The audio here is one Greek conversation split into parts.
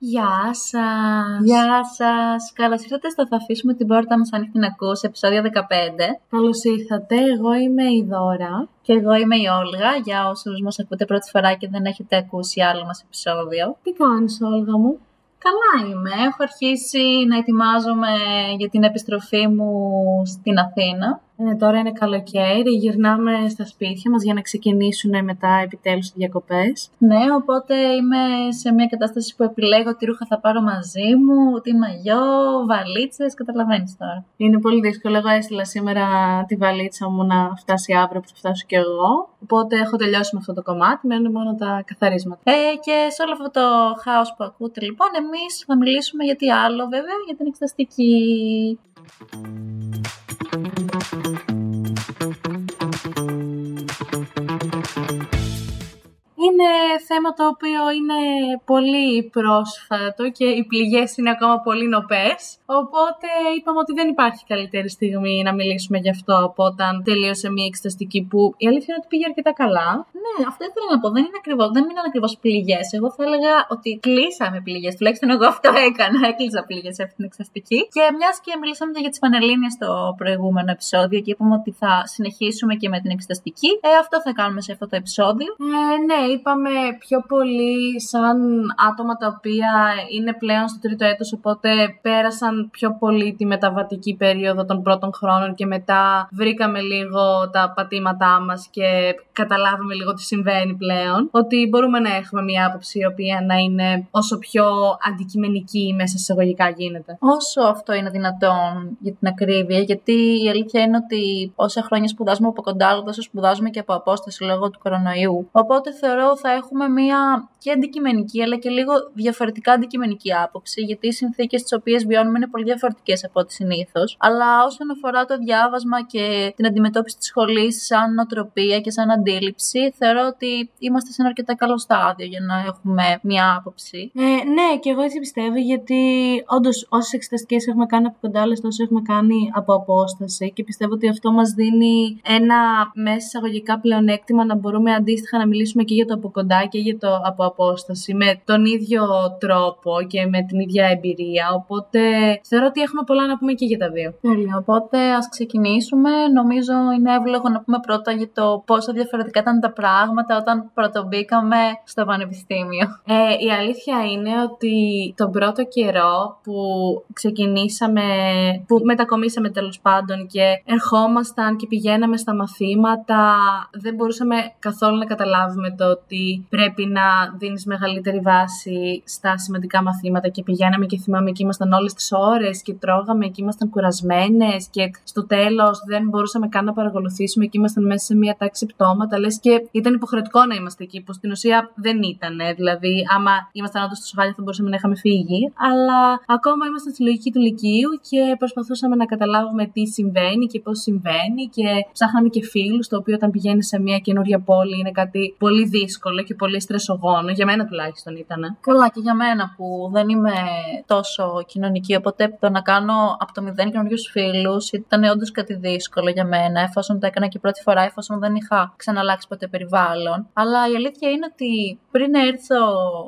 Γεια σας! Γεια σας! Καλώς ήρθατε στο «Θα αφήσουμε την πόρτα μας ανοιχτή να ακούς» επεισόδιο 15. Καλώς ήρθατε, εγώ είμαι η Δώρα. Και εγώ είμαι η Όλγα, για όσους μας ακούτε πρώτη φορά και δεν έχετε ακούσει άλλο μας επεισόδιο. Τι κάνεις Όλγα μου; Καλά είμαι. Έχω αρχίσει να ετοιμάζομαι για την επιστροφή μου στην Αθήνα. Ε, τώρα είναι καλοκαίρι, γυρνάμε στα σπίτια μας για να ξεκινήσουν μετά επιτέλους οι διακοπές. Ναι, οπότε είμαι σε μια κατάσταση που επιλέγω τι ρούχα θα πάρω μαζί μου, τι μαγιό, βαλίτσες, καταλαβαίνεις τώρα. Είναι πολύ δύσκολο. Εγώ έστειλα σήμερα τη βαλίτσα μου να φτάσει αύριο που θα φτάσω κι εγώ. Οπότε έχω τελειώσει με αυτό το κομμάτι, μένουν μόνο τα καθαρίσματα. Ε, και σε όλο αυτό το χάος που ακούτε λοιπόν, εμείς θα μιλήσουμε για τι άλλο βέβαια, για την εξεταστική. Είναι θέμα το οποίο είναι πολύ πρόσφατο και οι πληγές είναι ακόμα πολύ νοπές. Οπότε είπαμε ότι δεν υπάρχει καλύτερη στιγμή να μιλήσουμε γι' αυτό από όταν τελείωσε μια εξεταστική που η αλήθεια είναι ότι πήγε αρκετά καλά. Ναι, αυτό ήθελα να πω. Δεν είναι ακριβώς δεν είναι ακριβώς πληγές. Εγώ θα έλεγα ότι κλείσαμε πληγές. Τουλάχιστον εγώ αυτό έκανα. Έκλεισα πληγές σε αυτήν την εξεταστική. Και μιας και μιλήσαμε και για τις Πανελλήνιες στο προηγούμενο επεισόδιο και είπαμε ότι θα συνεχίσουμε και με την εξεταστική. Ε, αυτό θα κάνουμε σε αυτό το επεισόδιο. Ε, ναι, είπαμε πιο πολύ σαν άτομα τα οποία είναι πλέον στο τρίτο έτος, οπότε πέρασαν πιο πολύ τη μεταβατική περίοδο των πρώτων χρόνων και μετά βρήκαμε λίγο τα πατήματά μας και καταλάβαμε λίγο τι συμβαίνει πλέον. Ότι μπορούμε να έχουμε μια άποψη η οποία να είναι όσο πιο αντικειμενική μέσα σε εισαγωγικά γίνεται. Όσο αυτό είναι δυνατόν για την ακρίβεια, γιατί η αλήθεια είναι ότι όσα χρόνια σπουδάζουμε από κοντά, τόσο σπουδάζουμε και από απόσταση λόγω του κορονοϊού. Οπότε θεωρώ θα έχουμε μία και αντικειμενική αλλά και λίγο διαφορετικά αντικειμενική άποψη, γιατί οι συνθήκες τις οποίες βιώνουμε είναι πολύ διαφορετικές από ό,τι συνήθως. Αλλά όσον αφορά το διάβασμα και την αντιμετώπιση της σχολής σαν νοοτροπία και σαν αντίληψη, θεωρώ ότι είμαστε σε ένα αρκετά καλό στάδιο για να έχουμε μία άποψη. Ε, ναι, και εγώ έτσι πιστεύω, γιατί όντως όσες εξεταστικές έχουμε κάνει από κοντά, άλλε τόσε έχουμε κάνει από απόσταση και πιστεύω ότι αυτό μας δίνει ένα μέσα εισαγωγικά πλεονέκτημα να μπορούμε αντίστοιχα να μιλήσουμε και για το από κοντά και για το από απόσταση με τον ίδιο τρόπο και με την ίδια εμπειρία. Οπότε θεωρώ ότι έχουμε πολλά να πούμε και για τα δύο. Τέλεια. Οπότε ας ξεκινήσουμε. Νομίζω είναι εύλογο να πούμε πρώτα για το πόσο διαφορετικά ήταν τα πράγματα όταν πρωτομπήκαμε στο πανεπιστήμιο. Ε, η αλήθεια είναι ότι τον πρώτο καιρό που ξεκινήσαμε, που μετακομίσαμε τέλος πάντων και ερχόμασταν και πηγαίναμε στα μαθήματα, δεν μπορούσαμε καθόλου να καταλάβουμε το ότι πρέπει να δίνεις μεγαλύτερη βάση στα σημαντικά μαθήματα και πηγαίναμε και θυμάμαι και ήμασταν όλες τις ώρες και τρώγαμε και ήμασταν κουρασμένες και στο τέλος δεν μπορούσαμε καν να παρακολουθήσουμε και ήμασταν μέσα σε μια τάξη πτώματα λες και ήταν υποχρεωτικό να είμαστε εκεί που στην ουσία δεν ήταν δηλαδή άμα ήμασταν όντως στο σοφάλι θα μπορούσαμε να είχαμε φύγει αλλά ακόμα ήμασταν στη λογική του Λυκείου και προσπαθούσαμε να καταλάβουμε τι συμβαίνει και πώς συμβαίνει και ψάχναμε και φίλους το οποίο όταν πηγαίνει σε μια καινούρια πόλη είναι κάτι πολύ δύσκολο και πολύ στρεσογόνο. Για μένα τουλάχιστον ήταν. Καλά, και για μένα που δεν είμαι τόσο κοινωνική. Οπότε το να κάνω από το μηδέν καινούριους φίλους ήταν όντως κάτι δύσκολο για μένα, εφόσον το έκανα και πρώτη φορά, εφόσον δεν είχα ξαναλλάξει ποτέ περιβάλλον. Αλλά η αλήθεια είναι ότι πριν έρθω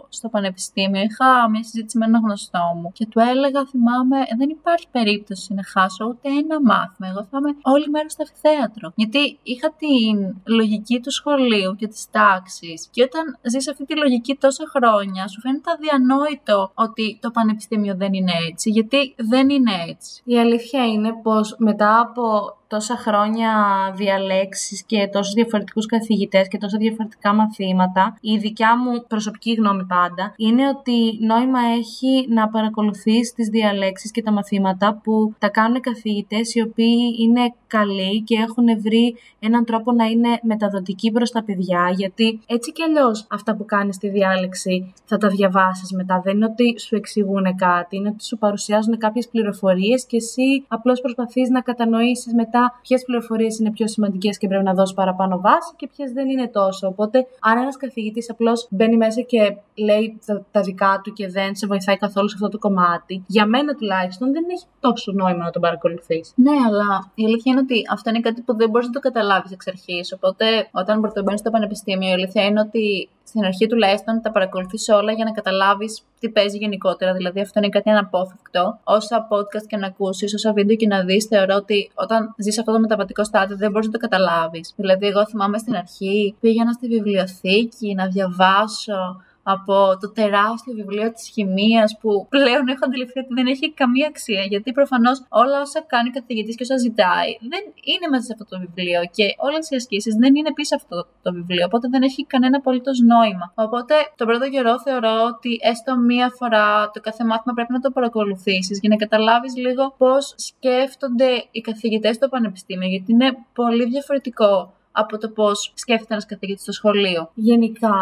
στο πανεπιστήμιο, είχα μια συζήτηση με έναν γνωστό μου και του έλεγα, θυμάμαι, δεν υπάρχει περίπτωση να χάσω ούτε ένα μάθημα. Εγώ θα είμαι όλη μέρα στο αφιθέατρο. Γιατί είχα την λογική του σχολείου και της τάξης. Και όταν ζεις αυτή τη λογική τόσα χρόνια, σου φαίνεται αδιανόητο ότι το πανεπιστήμιο δεν είναι έτσι. Γιατί δεν είναι έτσι. Η αλήθεια είναι πως μετά από τόσα χρόνια διαλέξεις και τόσους διαφορετικούς καθηγητές και τόσα διαφορετικά μαθήματα, η δικιά μου προσωπική γνώμη πάντα είναι ότι νόημα έχει να παρακολουθείς τις διαλέξεις και τα μαθήματα που τα κάνουν καθηγητές οι οποίοι είναι καλοί και έχουν βρει έναν τρόπο να είναι μεταδοτικοί προς τα παιδιά γιατί έτσι κι αλλιώς αυτά που κάνεις στη διάλεξη θα τα διαβάσεις μετά. Δεν είναι ότι σου εξηγούν κάτι, είναι ότι σου παρουσιάζουν κάποιες πληροφορίες και εσύ απλώς προσπαθείς να κατανοήσεις μετά ποιες πληροφορίες είναι πιο σημαντικές και πρέπει να δώσει παραπάνω βάση και ποιες δεν είναι τόσο. Οπότε, αν ένας καθηγητής απλώς μπαίνει μέσα και λέει τα, τα, δικά του και δεν σε βοηθάει καθόλου σε αυτό το κομμάτι, για μένα τουλάχιστον δεν έχει τόσο νόημα να τον παρακολουθείς. Ναι, αλλά η αλήθεια είναι ότι αυτό είναι κάτι που δεν μπορείς να το καταλάβεις εξ αρχής. Οπότε, όταν πρωτομπαίνεις στο πανεπιστήμιο, η αλήθεια είναι ότι στην αρχή τουλάχιστον τα παρακολουθείς όλα για να καταλάβεις τι παίζει γενικότερα. Δηλαδή, αυτό είναι κάτι αναπόφευκτο. Όσα podcast και να ακούσεις, όσα βίντεο και να δεις, θεωρώ ότι όταν ζεις αυτό το μεταβατικό στάδιο δεν μπορείς να το καταλάβεις. Δηλαδή, εγώ θυμάμαι στην αρχή πήγαινα στη βιβλιοθήκη να διαβάσω από το τεράστιο βιβλίο της χημίας που πλέον έχω αντιληφθεί ότι δεν έχει καμία αξία γιατί προφανώς όλα όσα κάνει ο καθηγητής και όσα ζητάει δεν είναι μέσα σε αυτό το βιβλίο και όλες οι ασκήσεις δεν είναι πίσω αυτό το βιβλίο οπότε δεν έχει κανένα απολύτως νόημα. Οπότε τον πρώτο καιρό θεωρώ ότι έστω μία φορά το κάθε μάθημα πρέπει να το παρακολουθήσεις για να καταλάβεις λίγο πώς σκέφτονται οι καθηγητές στο πανεπιστήμιο γιατί είναι πολύ διαφορετικό από το πώς σκέφτεται ένας καθηγητής στο σχολείο. Γενικά,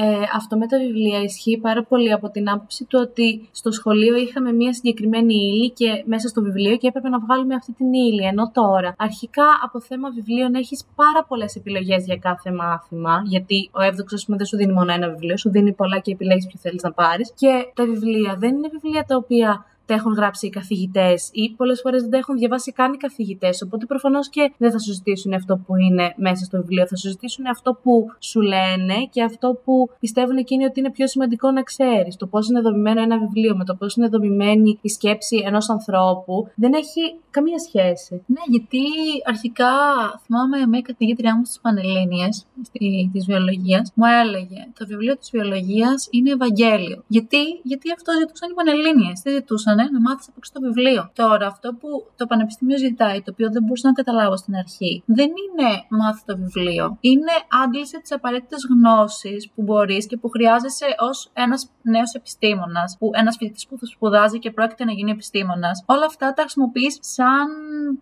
ε, αυτό με τα βιβλία ισχύει πάρα πολύ από την άποψη του ότι στο σχολείο είχαμε μία συγκεκριμένη ύλη και μέσα στο βιβλίο και έπρεπε να βγάλουμε αυτή την ύλη. Ενώ τώρα, αρχικά από θέμα βιβλίων έχεις πάρα πολλές επιλογές για κάθε μάθημα. Γιατί ο έβδοξο, ας πούμε, δεν σου δίνει μόνο ένα βιβλίο, σου δίνει πολλά και επιλέγεις ποιο θέλεις να πάρεις. Και τα βιβλία δεν είναι βιβλία τα οποία τα έχουν γράψει οι καθηγητές ή πολλές φορές δεν τα έχουν διαβάσει καν οι καθηγητές. Οπότε προφανώς και δεν θα σου ζητήσουν αυτό που είναι μέσα στο βιβλίο. Θα σου ζητήσουν αυτό που σου λένε και αυτό που πιστεύουν εκείνοι ότι είναι πιο σημαντικό να ξέρεις. Το πώς είναι δομημένο ένα βιβλίο με το πώς είναι δομημένη η σκέψη ενός ανθρώπου δεν έχει καμία σχέση. Ναι, γιατί αρχικά θυμάμαι μια καθηγήτριά μου στις Πανελλήνιες της βιολογίας μου έλεγε το βιβλίο της βιολογίας είναι Ευαγγέλιο. Γιατί, γιατί αυτό ζητούσαν οι Πανελλήνιες. Δεν ζητούσαν να μάθεις από το βιβλίο. Τώρα, αυτό που το Πανεπιστήμιο ζητάει, το οποίο δεν μπορούσα να καταλάβω στην αρχή, δεν είναι μάθει το βιβλίο. Είναι άντλησε τις απαραίτητες γνώσεις που μπορείς και που χρειάζεσαι ως ένας νέος επιστήμονας, που ένας φοιτητής που θα σπουδάζει και πρόκειται να γίνει επιστήμονας. Όλα αυτά τα χρησιμοποιείς σαν,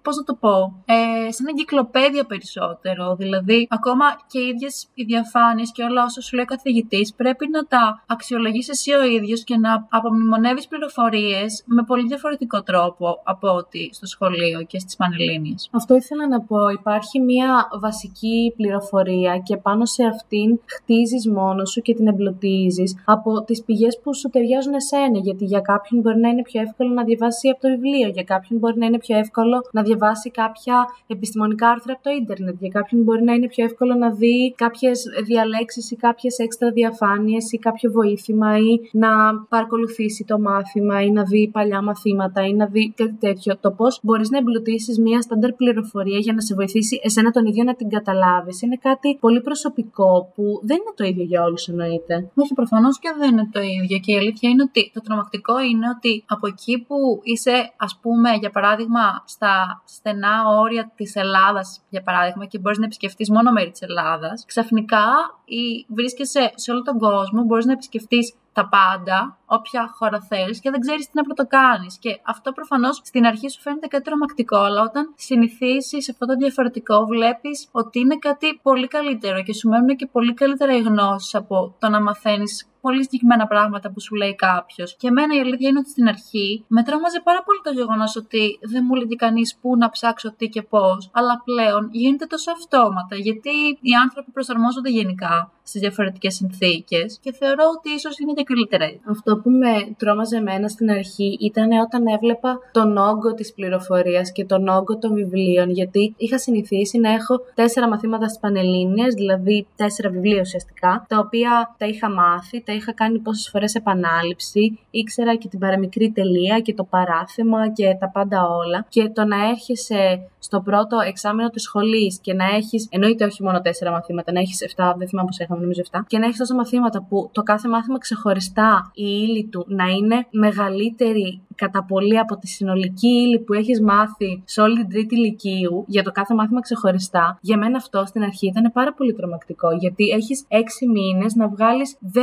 πώς να το πω, ε, σαν εγκυκλοπαίδεια περισσότερο. Δηλαδή, ακόμα και οι ίδιες οι διαφάνειες και όλα όσα σου λέει ο καθηγητής, πρέπει να τα αξιολογήσει εσύ ο ίδιος και να απομνημονεύεις πληροφορίες με πολύ διαφορετικό τρόπο από ότι στο σχολείο και στις Πανελλήνιες. Αυτό ήθελα να πω. Υπάρχει μια βασική πληροφορία και πάνω σε αυτήν χτίζεις μόνος σου και την εμπλουτίζεις από τις πηγές που σου ταιριάζουν εσένα. Γιατί για κάποιον μπορεί να είναι πιο εύκολο να διαβάσει από το βιβλίο, για κάποιον μπορεί να είναι πιο εύκολο να διαβάσει κάποια επιστημονικά άρθρα από το ίντερνετ, για κάποιον μπορεί να είναι πιο εύκολο να δει κάποιες διαλέξεις ή κάποιες έξτρα διαφάνειες ή κάποιο βοήθημα ή να παρακολουθήσει το μάθημα ή να δει παλιά μαθήματα ή να δει κάτι τέτοιο. Το πώς μπορείς να εμπλουτίσεις μια στάνταρ πληροφορία για να σε βοηθήσει εσένα τον ίδιο να την καταλάβεις είναι κάτι πολύ προσωπικό που δεν είναι το ίδιο για όλους, εννοείται. Όχι, προφανώς και δεν είναι το ίδιο. Και η αλήθεια είναι ότι το τρομακτικό είναι ότι από εκεί που είσαι, ας πούμε, για παράδειγμα, στα στενά όρια της Ελλάδας, για παράδειγμα, και μπορείς να επισκεφτείς μόνο μέρη της Ελλάδας, ξαφνικά ή βρίσκεσαι σε όλο τον κόσμο, μπορείς να επισκεφτείς τα πάντα, όποια χώρα θέλεις και δεν ξέρεις τι να πρωτοκάνεις. Και αυτό προφανώς στην αρχή σου φαίνεται κάτι τρομακτικό, αλλά όταν συνηθίσεις σε αυτό το διαφορετικό, βλέπεις ότι είναι κάτι πολύ καλύτερο και σου μένουν και πολύ καλύτερα οι γνώσεις από το να μαθαίνεις πολύ συγκεκριμένα πράγματα που σου λέει κάποιος. Και εμένα η αλήθεια είναι ότι στην αρχή με τρόμαζε πάρα πολύ το γεγονός ότι δεν μου λέει κανείς πού να ψάξω τι και πώς. Αλλά πλέον γίνεται τόσο αυτόματα γιατί οι άνθρωποι προσαρμόζονται γενικά στις διαφορετικές συνθήκες και θεωρώ ότι ίσως είναι και καλύτερα. Αυτό που με τρόμαζε εμένα στην αρχή ήταν όταν έβλεπα τον όγκο της πληροφορίας και τον όγκο των βιβλίων. Γιατί είχα συνηθίσει να έχω τέσσερα μαθήματα στι Πανελλήνιες, δηλαδή τέσσερα βιβλία ουσιαστικά, τα οποία τα είχα μάθει, τα είχα κάνει πόσες φορές επανάληψη, ήξερα και την παραμικρή τελεία και το παράθεμα και τα πάντα όλα. Και το να έρχεσαι στο πρώτο εξάμεινο της σχολής και να έχεις, εννοείται όχι μόνο τέσσερα μαθήματα, να έχεις 7, δεν θυμάμαι πώ είχαμε, νομίζω 7, και να έχεις τόσα μαθήματα που το κάθε μάθημα ξεχωριστά η ύλη του να είναι μεγαλύτερη κατά πολύ από τη συνολική ύλη που έχεις μάθει σε όλη την τρίτη ηλικίου για το κάθε μάθημα ξεχωριστά, για μένα αυτό στην αρχή ήταν πάρα πολύ τρομακτικό. Γιατί έχεις 6 μήνες να βγάλεις 10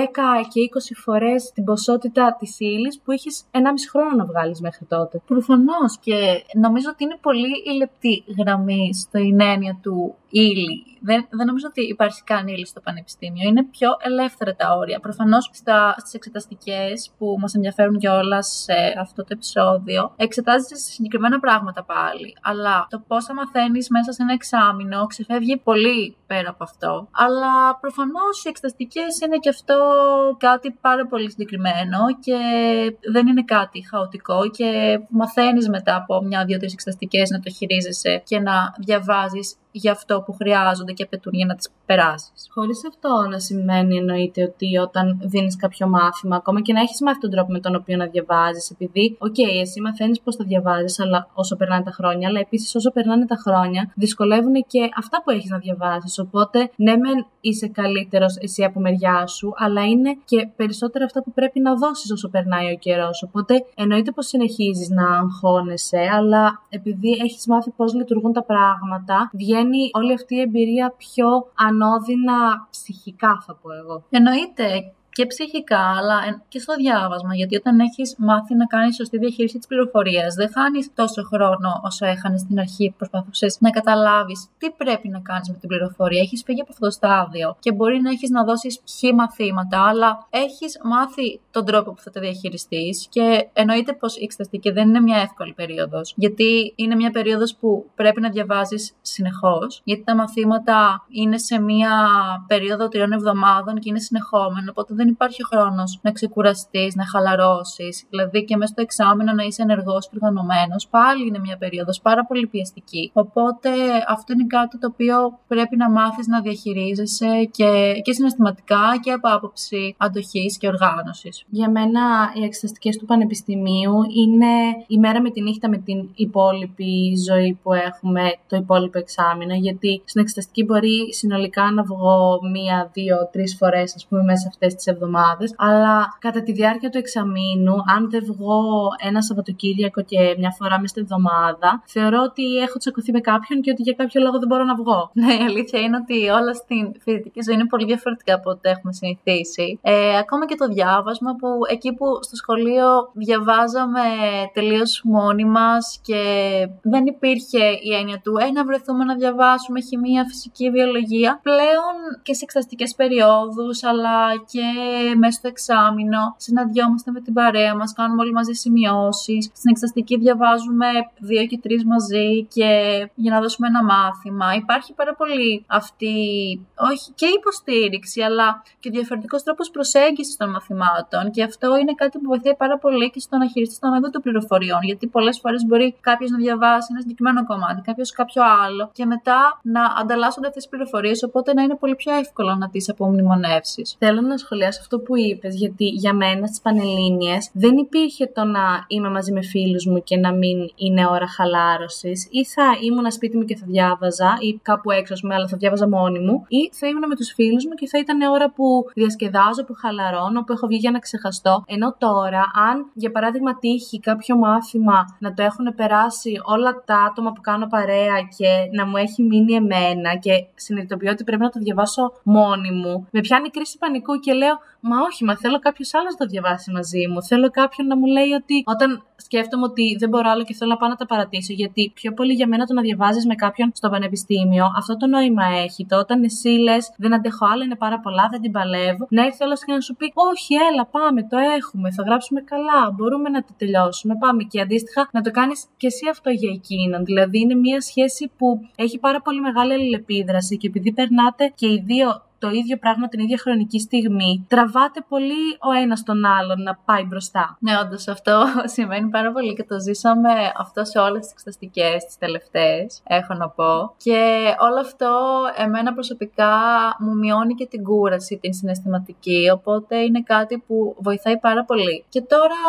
και 20 φορές την ποσότητα της ύλης που έχεις 1,5 χρόνο να βγάλεις μέχρι τότε. Προφανώς και νομίζω ότι είναι πολύ η λεπτή γραμμή στην έννοια του ύλη. Δεν, δεν νομίζω ότι υπάρχει καν ύλη στο πανεπιστήμιο. Είναι πιο ελεύθερα τα όρια. Προφανώς στις εξεταστικές που μας ενδιαφέρουν κιόλας σε αυτό το επεισόδιο, εξετάζει συγκεκριμένα πράγματα πάλι. Αλλά το πόσα μαθαίνεις μέσα σε ένα εξάμεινο ξεφεύγει πολύ πέρα από αυτό. Αλλά προφανώς οι εξεταστικές είναι και αυτό κάτι πάρα πολύ συγκεκριμένο και δεν είναι κάτι χαοτικό και μαθαίνεις μετά από μια, δύο, τρεις εξεταστικές να το χειρίζεσαι και να διαβάζεις για αυτό που χρειάζονται και απαιτούν για να τις περάσεις. Χωρίς αυτό να σημαίνει εννοείται ότι όταν δίνεις κάποιο μάθημα, ακόμα και να έχεις μάθει τον τρόπο με τον οποίο να διαβάζεις, επειδή, OK, okay, εσύ μαθαίνεις πώς θα διαβάζεις, αλλά όσο περνάνε τα χρόνια, αλλά επίσης όσο περνάνε τα χρόνια, δυσκολεύουν και αυτά που έχεις να διαβάσεις. Οπότε, ναι, μεν είσαι καλύτερος εσύ από μεριά σου, αλλά είναι και περισσότερα αυτά που πρέπει να δώσεις όσο περνάει ο καιρός. Οπότε, εννοείται πως συνεχίζεις να αγχώνεσαι, αλλά επειδή έχεις μάθει πώς λειτουργούν τα πράγματα, βγαίνεις όλη αυτή η εμπειρία πιο ανώδυνα ψυχικά, θα πω εγώ. Εννοείται και ψυχικά, αλλά και στο διάβασμα. Γιατί όταν έχεις μάθει να κάνεις σωστή διαχείριση της πληροφορίας, δεν χάνεις τόσο χρόνο όσο έχανε στην αρχή που προσπαθούσες να καταλάβεις τι πρέπει να κάνεις με την πληροφορία. Έχεις φύγει από αυτό το στάδιο και μπορεί να έχεις να δώσεις χ μαθήματα, αλλά έχεις μάθει τον τρόπο που θα τα διαχειριστείς και εννοείται πως η εξεταστική δεν είναι μια εύκολη περίοδος. Γιατί είναι μια περίοδος που πρέπει να διαβάζεις συνεχώς, γιατί τα μαθήματα είναι σε μια περίοδο τριών εβδομάδων και είναι συνεχόμενο, οπότε δεν υπάρχει χρόνος να ξεκουραστείς, να χαλαρώσεις. Δηλαδή και μέσα στο εξάμεινο να είσαι ενεργός και οργανωμένος. Πάλι είναι μια περίοδος πάρα πολύ πιεστική. Οπότε αυτό είναι κάτι το οποίο πρέπει να μάθεις να διαχειρίζεσαι και, και συναισθηματικά και από άποψη αντοχής και οργάνωσης. Για μένα οι εξεταστικές του Πανεπιστημίου είναι η μέρα με τη νύχτα με την υπόλοιπη ζωή που έχουμε το υπόλοιπο εξάμεινο. Γιατί στην εξεταστική μπορεί συνολικά να βγω μία, δύο, τρεις φορές, ας πούμε, μέσα αυτές τις εβδομάδες. Αλλά κατά τη διάρκεια του εξαμήνου, αν δεν βγω ένα Σαββατοκύριακο και μια φορά μες στη εβδομάδα, θεωρώ ότι έχω τσακωθεί με κάποιον και ότι για κάποιο λόγο δεν μπορώ να βγω. Ναι, η αλήθεια είναι ότι όλα στην φοιτητική ζωή είναι πολύ διαφορετικά από ό,τι έχουμε συνηθίσει. Ε, ακόμα και το διάβασμα που εκεί που στο σχολείο διαβάζαμε τελείως μόνοι μας και δεν υπήρχε η έννοια του ε, να βρεθούμε να διαβάσουμε χημεία, φυσική, βιολογία. Πλέον και σε εξεταστικέ περιόδους, αλλά και μέσα στο εξάμεινο συναντιόμαστε με την παρέα μας, κάνουμε όλοι μαζί σημειώσεις. Στην εξαστική διαβάζουμε δύο και τρεις μαζί και για να δώσουμε ένα μάθημα. Υπάρχει πάρα πολύ αυτή, όχι και υποστήριξη, αλλά και διαφορετικός τρόπος προσέγγισης των μαθημάτων και αυτό είναι κάτι που βοηθάει πάρα πολύ και στο να χειριστείς τον όγκο των πληροφοριών. Γιατί πολλές φορές μπορεί κάποιος να διαβάσει ένα συγκεκριμένο κομμάτι, κάποιος κάποιο άλλο και μετά να ανταλλάσσονται αυτές τις πληροφορίες, οπότε να είναι πολύ πιο εύκολο να τις απομνημονεύσεις. Θέλω να σχολιάσω αυτό που είπες, γιατί για μένα στις Πανελλήνιες δεν υπήρχε το να είμαι μαζί με φίλους μου και να μην είναι ώρα χαλάρωσης, ή θα ήμουν σπίτι μου και θα διάβαζα, ή κάπου έξω, πούμε, αλλά θα διάβαζα μόνη μου, ή θα ήμουν με τους φίλους μου και θα ήταν ώρα που διασκεδάζω, που χαλαρώνω, που έχω βγει για να ξεχαστώ. Ενώ τώρα, αν για παράδειγμα τύχει κάποιο μάθημα να το έχουν περάσει όλα τα άτομα που κάνω παρέα και να μου έχει μείνει εμένα και συνειδητοποιώ ότι πρέπει να το διαβάσω μόνη μου, με πιάνει κρίση πανικού και λέω Μα όχι, μα θέλω κάποιος άλλος να το διαβάσει μαζί μου. Θέλω κάποιον να μου λέει ότι όταν σκέφτομαι ότι δεν μπορώ άλλο και θέλω να πάω να τα παρατήσω. Γιατί πιο πολύ για μένα το να διαβάζεις με κάποιον στο πανεπιστήμιο, αυτό το νόημα έχει. Το όταν εσύ λες, δεν αντέχω άλλο, είναι πάρα πολλά, δεν την παλεύω. Να έρθει όλο και να σου πει, Όχι, έλα, πάμε, το έχουμε, θα γράψουμε καλά, μπορούμε να το τελειώσουμε, πάμε. Και αντίστοιχα να το κάνεις και εσύ αυτό για εκείνον. Δηλαδή είναι μια σχέση που έχει πάρα πολύ μεγάλη αλληλεπίδραση και επειδή περνάτε και οι δύο το ίδιο πράγμα την ίδια χρονική στιγμή, τραβάτε πολύ ο ένας τον άλλον να πάει μπροστά. Ναι, όντως αυτό σημαίνει πάρα πολύ και το ζήσαμε αυτό σε όλες τις εξεταστικές, τις τελευταίες, έχω να πω. Και όλο αυτό εμένα προσωπικά μου μειώνει και την κούραση, την συναισθηματική, οπότε είναι κάτι που βοηθάει πάρα πολύ. Και τώρα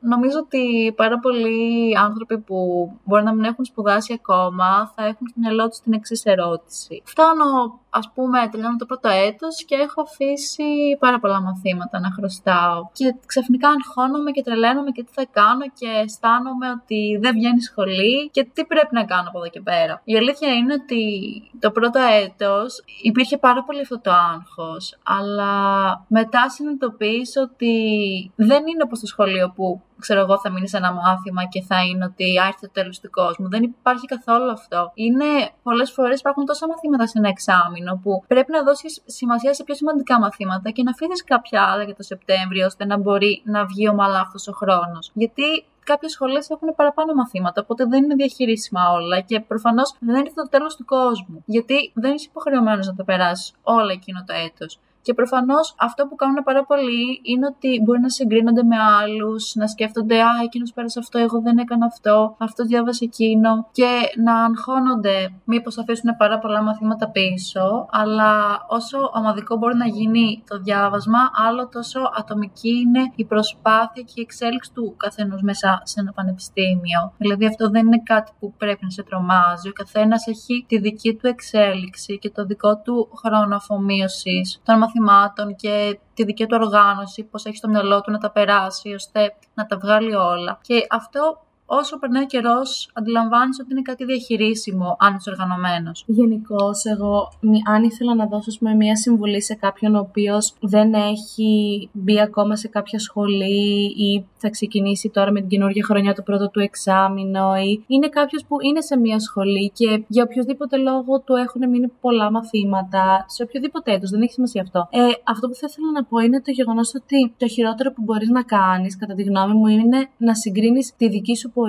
νομίζω ότι πάρα πολλοί άνθρωποι που μπορεί να μην έχουν σπουδάσει ακόμα θα έχουν στο μυαλό τους την εξής ερώτηση. Φτάνω ας πούμε, τελειώνω το πρώτο έτος και έχω αφήσει πάρα πολλά μαθήματα να χρωστάω. Και ξαφνικά αγχώνομαι και τρελαίνομαι και τι θα κάνω και αισθάνομαι ότι δεν βγαίνει σχολή και τι πρέπει να κάνω από εδώ και πέρα. Η αλήθεια είναι ότι το πρώτο έτος υπήρχε πάρα πολύ αυτό το άγχος, αλλά μετά συνειδητοποίησα ότι δεν είναι όπως το σχολείο που ξέρω εγώ, θα μείνεις σε ένα μάθημα και θα είναι ότι άρχισε το τέλος του κόσμου. Δεν υπάρχει καθόλου αυτό. Είναι πολλές φορές υπάρχουν τόσα μαθήματα σε ένα εξάμεινο που πρέπει να δώσεις σημασία σε πιο σημαντικά μαθήματα και να αφήνει κάποια άλλα για το Σεπτέμβριο ώστε να μπορεί να βγει ομαλά αυτός ο χρόνος. Γιατί κάποιε σχολέ έχουν παραπάνω μαθήματα, οπότε δεν είναι διαχειρίσιμα όλα και προφανώς δεν είναι το τέλος του κόσμου. Γιατί δεν είσαι υποχρεωμένος να το περάσεις όλο εκείνο το έτος. Και προφανώς αυτό που κάνουν πάρα πολύ είναι ότι μπορεί να συγκρίνονται με άλλους, να σκέφτονται Α, εκείνος πέρασε αυτό, εγώ δεν έκανα αυτό, αυτό διάβασε εκείνο. Και να αγχώνονται μήπως αφήσουν πάρα πολλά μαθήματα πίσω. Αλλά όσο ομαδικό μπορεί να γίνει το διάβασμα, άλλο τόσο ατομική είναι η προσπάθεια και η εξέλιξη του καθενό μέσα σε ένα πανεπιστήμιο. Δηλαδή, αυτό δεν είναι κάτι που πρέπει να σε τρομάζει. Ο καθένας έχει τη δική του εξέλιξη και το δικό του χρόνο αφομοίωσης των μαθημάτων και τη δική του οργάνωση, πώς έχει στο μυαλό του να τα περάσει ώστε να τα βγάλει όλα. Και αυτό όσο περνάει ο καιρός, αντιλαμβάνεις ότι είναι κάτι διαχειρίσιμο, αν είσαι οργανωμένος. Γενικώ, εγώ, αν ήθελα να δώσω με μια συμβουλή σε κάποιον ο οποίος δεν έχει μπει ακόμα σε κάποια σχολή ή θα ξεκινήσει τώρα με την καινούργια χρονιά το πρώτο του εξάμεινο, ή είναι κάποιος που είναι σε μια σχολή και για οποιοδήποτε λόγο του έχουν μείνει πολλά μαθήματα, σε οποιοδήποτε έτος, δεν έχει σημασία αυτό. Ε, αυτό που θα ήθελα να πω είναι το γεγονός ότι το χειρότερο που μπορείς να κάνεις, κατά τη γνώμη μου, είναι να συγκρίνεις τη δική σου πορεία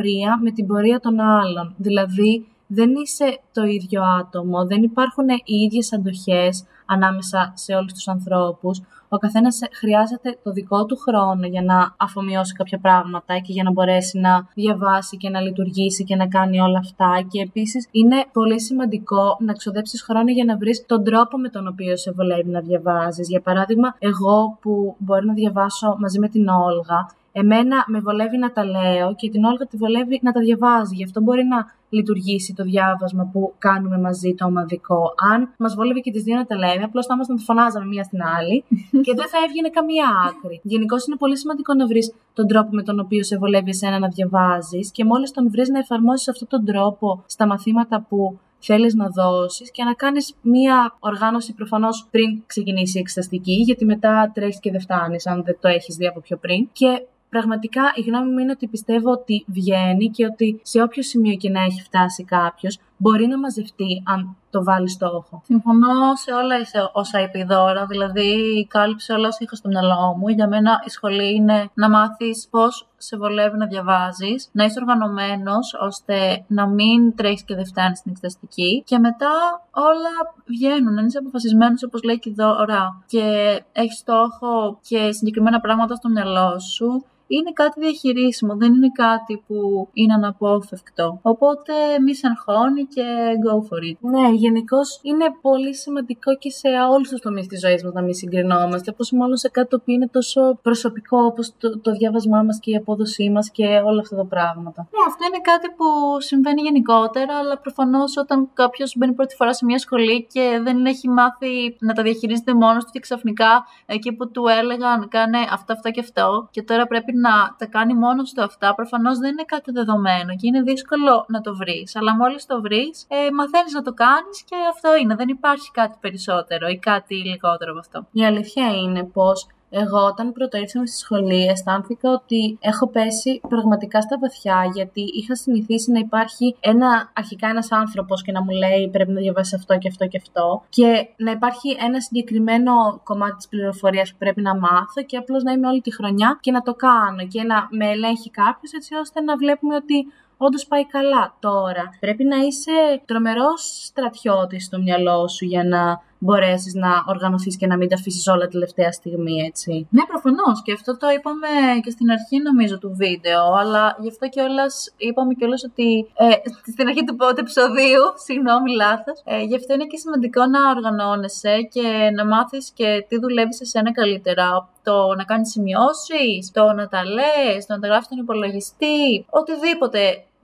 με την πορεία των άλλων. Δηλαδή, δεν είσαι το ίδιο άτομο, δεν υπάρχουν οι ίδιες αντοχές ανάμεσα σε όλους τους ανθρώπους. Ο καθένας χρειάζεται το δικό του χρόνο για να αφομοιώσει κάποια πράγματα και για να μπορέσει να διαβάσει και να λειτουργήσει και να κάνει όλα αυτά. Και επίσης είναι πολύ σημαντικό να ξοδέψεις χρόνο για να βρεις τον τρόπο με τον οποίο σε βολεύει να διαβάζεις. Για παράδειγμα, εγώ που μπορεί να διαβάσω μαζί με την Όλγα, Εμένα με βολεύει να τα λέω και την Όλγα τη βολεύει να τα διαβάζει. Γι' αυτό μπορεί να λειτουργήσει το διάβασμα που κάνουμε μαζί το ομαδικό. Αν μας βόλευε και τις δύο να τα λέμε, απλώς θα ήμασταν φωνάζαμε μία στην άλλη και δεν θα έβγαινε καμία άκρη. Γενικώ είναι πολύ σημαντικό να βρεις τον τρόπο με τον οποίο σε βολεύει εσένα να διαβάζεις και μόλις τον βρεις να εφαρμόσει αυτόν τον τρόπο στα μαθήματα που θέλεις να δώσεις και να κάνεις μία οργάνωση προφανώς πριν ξεκινήσει η εξεταστική, γιατί μετά τρέχεις και δεν φτάνεις, αν δεν το έχεις δει από πιο πριν. Και πραγματικά η γνώμη μου είναι ότι πιστεύω ότι βγαίνει και ότι σε όποιο σημείο και να έχει φτάσει κάποιος, μπορεί να μαζευτεί αν το βάλει στόχο. Συμφωνώ σε όλα όσα είπε η Δώρα, δηλαδή κάλυψε όλα όσα είχα στο μυαλό μου. Για μένα η σχολή είναι να μάθεις πώς σε βολεύει να διαβάζεις, να είσαι οργανωμένος ώστε να μην τρέχεις και δεν φτάνεις στην εξεταστική και μετά όλα βγαίνουν. Αν είσαι αποφασισμένος, όπως λέει και η Δώρα, και έχεις στόχο και συγκεκριμένα πράγματα στο μυαλό σου, είναι κάτι διαχειρίσιμο, δεν είναι κάτι που είναι αναπόφευκτο. Οπότε μη σε αγχώνει και go for it. Ναι, γενικώς είναι πολύ σημαντικό και σε όλους τους τομείς της ζωής μας να μην συγκρινόμαστε. Πόσο μάλλον σε κάτι που είναι τόσο προσωπικό όπως το, το διάβασμά μας και η απόδοσή μας και όλα αυτά τα πράγματα. Ναι, αυτό είναι κάτι που συμβαίνει γενικότερα, αλλά προφανώς όταν κάποιος μπαίνει πρώτη φορά σε μια σχολή και δεν έχει μάθει να τα διαχειρίζεται μόνος του και ξαφνικά εκεί που του έλεγαν κάνε αυτό, αυτό και αυτό και τώρα πρέπει να τα κάνει μόνος του αυτά, προφανώς δεν είναι κάτι δεδομένο και είναι δύσκολο να το βρεις. Αλλά μόλις το βρεις, ε, μαθαίνεις να το κάνεις και αυτό είναι. Δεν υπάρχει κάτι περισσότερο ή κάτι λιγότερο από αυτό. Η αλήθεια είναι πως εγώ όταν πρώτο ήρθαμε στη σχολή αισθάνθηκα ότι έχω πέσει πραγματικά στα βαθιά γιατί είχα συνηθίσει να υπάρχει ένα, αρχικά ένας άνθρωπος και να μου λέει πρέπει να διαβάσεις αυτό και αυτό και αυτό και να υπάρχει ένα συγκεκριμένο κομμάτι της πληροφορίας που πρέπει να μάθω και απλώς να είμαι όλη τη χρονιά και να το κάνω και να με ελέγχει κάποιος έτσι ώστε να βλέπουμε ότι όντως πάει καλά τώρα. Πρέπει να είσαι τρομερός στρατιώτης στο μυαλό σου για να μπορέσεις να οργανωθείς και να μην τα αφήσεις όλα τελευταία στιγμή, έτσι. Ναι, προφανώς. Και αυτό το είπαμε και στην αρχή, νομίζω, του βίντεο. Αλλά γι' αυτό κιόλας είπαμε κιόλας ότι. Ε, στην αρχή του πρώτου επεισοδίου, συγγνώμη, λάθος. Ε, γι' αυτό είναι και σημαντικό να οργανώνεσαι και να μάθεις και τι δουλεύεις σε σένα καλύτερα. Το να κάνεις σημειώσεις, το να τα λες, το να τα γράφεις στον υπολογιστή, οτιδήποτε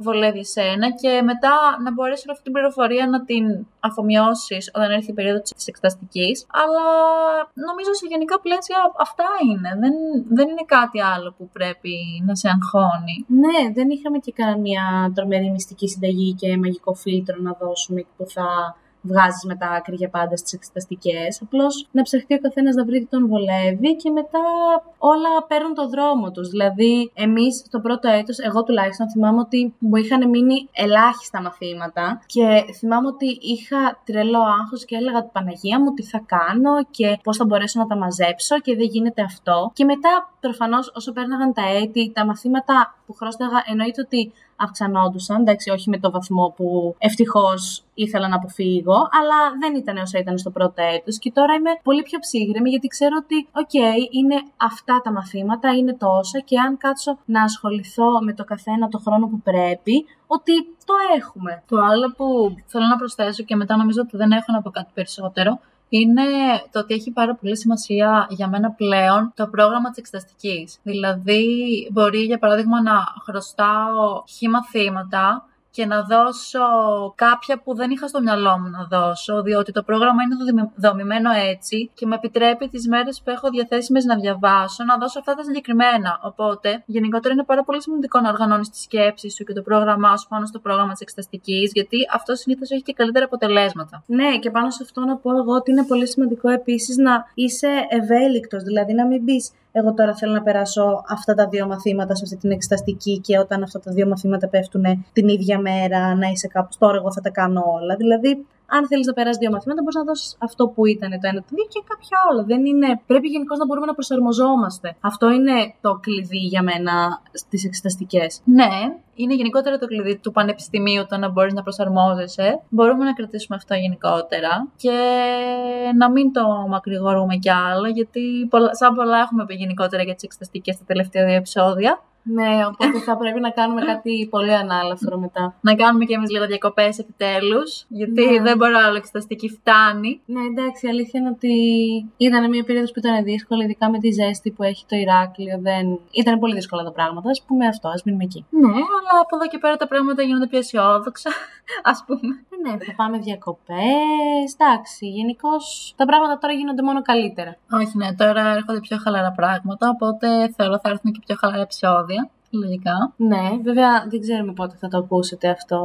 βολεύει εσένα και μετά να μπορέσει όλη αυτή την πληροφορία να την αφομοιώσεις όταν έρθει η περίοδος της εξεταστικής. Αλλά νομίζω σε γενικά πλαίσια αυτά είναι. Δεν, δεν είναι κάτι άλλο που πρέπει να σε αγχώνει. Ναι, δεν είχαμε και καμία τρομερή μυστική συνταγή και μαγικό φίλτρο να δώσουμε που θα βγάζεις με τα άκρη για πάντα στις εξεταστικές. Απλώς να ψαχτεί ο καθένας να βρει τι τον βολεύει και μετά όλα παίρνουν το δρόμο τους. Δηλαδή, εμείς στο πρώτο έτος, εγώ τουλάχιστον θυμάμαι ότι μου είχαν μείνει ελάχιστα μαθήματα και θυμάμαι ότι είχα τρελό άγχος και έλεγα την Παναγία μου τι θα κάνω και πώς θα μπορέσω να τα μαζέψω και δεν γίνεται αυτό. Και μετά, προφανώς, όσο πέρναγαν τα έτη, τα μαθήματα που χρώσταγα εννοείται ότι αυξανόντουσαν. Εντάξει, όχι με το βαθμό που ευτυχώς ήθελα να αποφύγω, αλλά δεν ήταν όσα ήταν στο πρώτο έτος. Και τώρα είμαι πολύ πιο ψύχραιμη γιατί ξέρω ότι, οκ, είναι αυτά τα μαθήματα, είναι τόσα και αν κάτσω να ασχοληθώ με το καθένα το χρόνο που πρέπει, ότι το έχουμε. Το άλλο που θέλω να προσθέσω και μετά νομίζω ότι δεν έχω να πω κάτι περισσότερο, είναι το ότι έχει πάρα πολύ σημασία για μένα πλέον το πρόγραμμα της εξεταστικής. Δηλαδή, μπορεί για παράδειγμα να χρωστάω χήμα θύματα και να δώσω κάποια που δεν είχα στο μυαλό μου να δώσω, διότι το πρόγραμμα είναι δομημένο έτσι και με επιτρέπει τις μέρες που έχω διαθέσιμες να διαβάσω να δώσω αυτά τα συγκεκριμένα. Οπότε, γενικότερα είναι πάρα πολύ σημαντικό να οργανώνεις τη σκέψη σου και το πρόγραμμά σου πάνω στο πρόγραμμα της εξεταστική, γιατί αυτό συνήθως έχει και καλύτερα αποτελέσματα. Ναι, και πάνω σε αυτό να πω εγώ ότι είναι πολύ σημαντικό επίσης να είσαι ευέλικτος, δηλαδή να μην μπει εγώ τώρα θέλω να περάσω αυτά τα δύο μαθήματα σε αυτή την εξεταστική και όταν αυτά τα δύο μαθήματα πέφτουν την ίδια μέρα να είσαι κάπου τώρα εγώ θα τα κάνω όλα. Δηλαδή αν θέλεις να περάσεις δύο μαθήματα, μπορείς να δώσεις αυτό που ήταν το ένα, το δύο και κάποιο άλλο. Δεν είναι... Πρέπει γενικώς να μπορούμε να προσαρμοζόμαστε. Αυτό είναι το κλειδί για μένα στις εξεταστικές. Ναι, είναι γενικότερα το κλειδί του πανεπιστημίου το να μπορείς να προσαρμόζεσαι. Μπορούμε να κρατήσουμε αυτό γενικότερα και να μην το μακρηγορούμε κι άλλο, γιατί σαν πολλά έχουμε πει γενικότερα για τις εξεταστικές στα τελευταία δύο επεισόδια. Ναι, οπότε θα πρέπει να κάνουμε κάτι πολύ ανάλαφρο μετά. Να κάνουμε κι εμείς λίγο διακοπές επιτέλους. Γιατί ναι. δεν μπορώ άλλο εξεταστική φτάνει. Ναι, εντάξει, η αλήθεια είναι ότι ήταν μια περίοδος που ήταν δύσκολη, ειδικά με τη ζέστη που έχει το Ηράκλειο. Δεν... Ήταν πολύ δύσκολα τα πράγματα. Α πούμε αυτό, ας μείνουμε εκεί. Ναι, αλλά από εδώ και πέρα τα πράγματα γίνονται πιο αισιόδοξα. Α πούμε. Ναι, θα πάμε διακοπές. Εντάξει, γενικώ τα πράγματα τώρα γίνονται μόνο καλύτερα. Όχι, ναι, τώρα έρχονται πιο χαλαρά πράγματα. Οπότε θεωρώ θα έρθουν και πιο χαλαρά επεισόδια. Λογικά. Ναι, βέβαια δεν ξέρουμε πότε θα το ακούσετε αυτό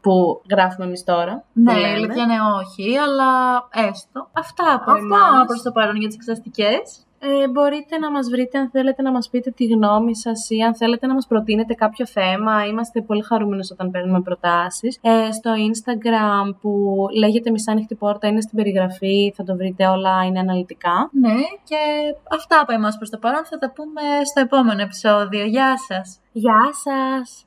που γράφουμε εμείς τώρα. Ναι, η αλήθεια είναι όχι, αλλά έστω. Αυτά από Αυτά προς το παρόν για τις εξαστικέ. Ε, μπορείτε να μας βρείτε αν θέλετε να μας πείτε τη γνώμη σας ή αν θέλετε να μας προτείνετε κάποιο θέμα. Είμαστε πολύ χαρούμενος όταν παίρνουμε προτάσεις. Ε, στο Instagram που λέγεται Μισάνοιχτη Πόρτα είναι στην περιγραφή, θα το βρείτε όλα, είναι αναλυτικά. Ναι, και αυτά από εμάς προς το παρόν θα τα πούμε στο επόμενο επεισόδιο. Γεια σας! Γεια σας!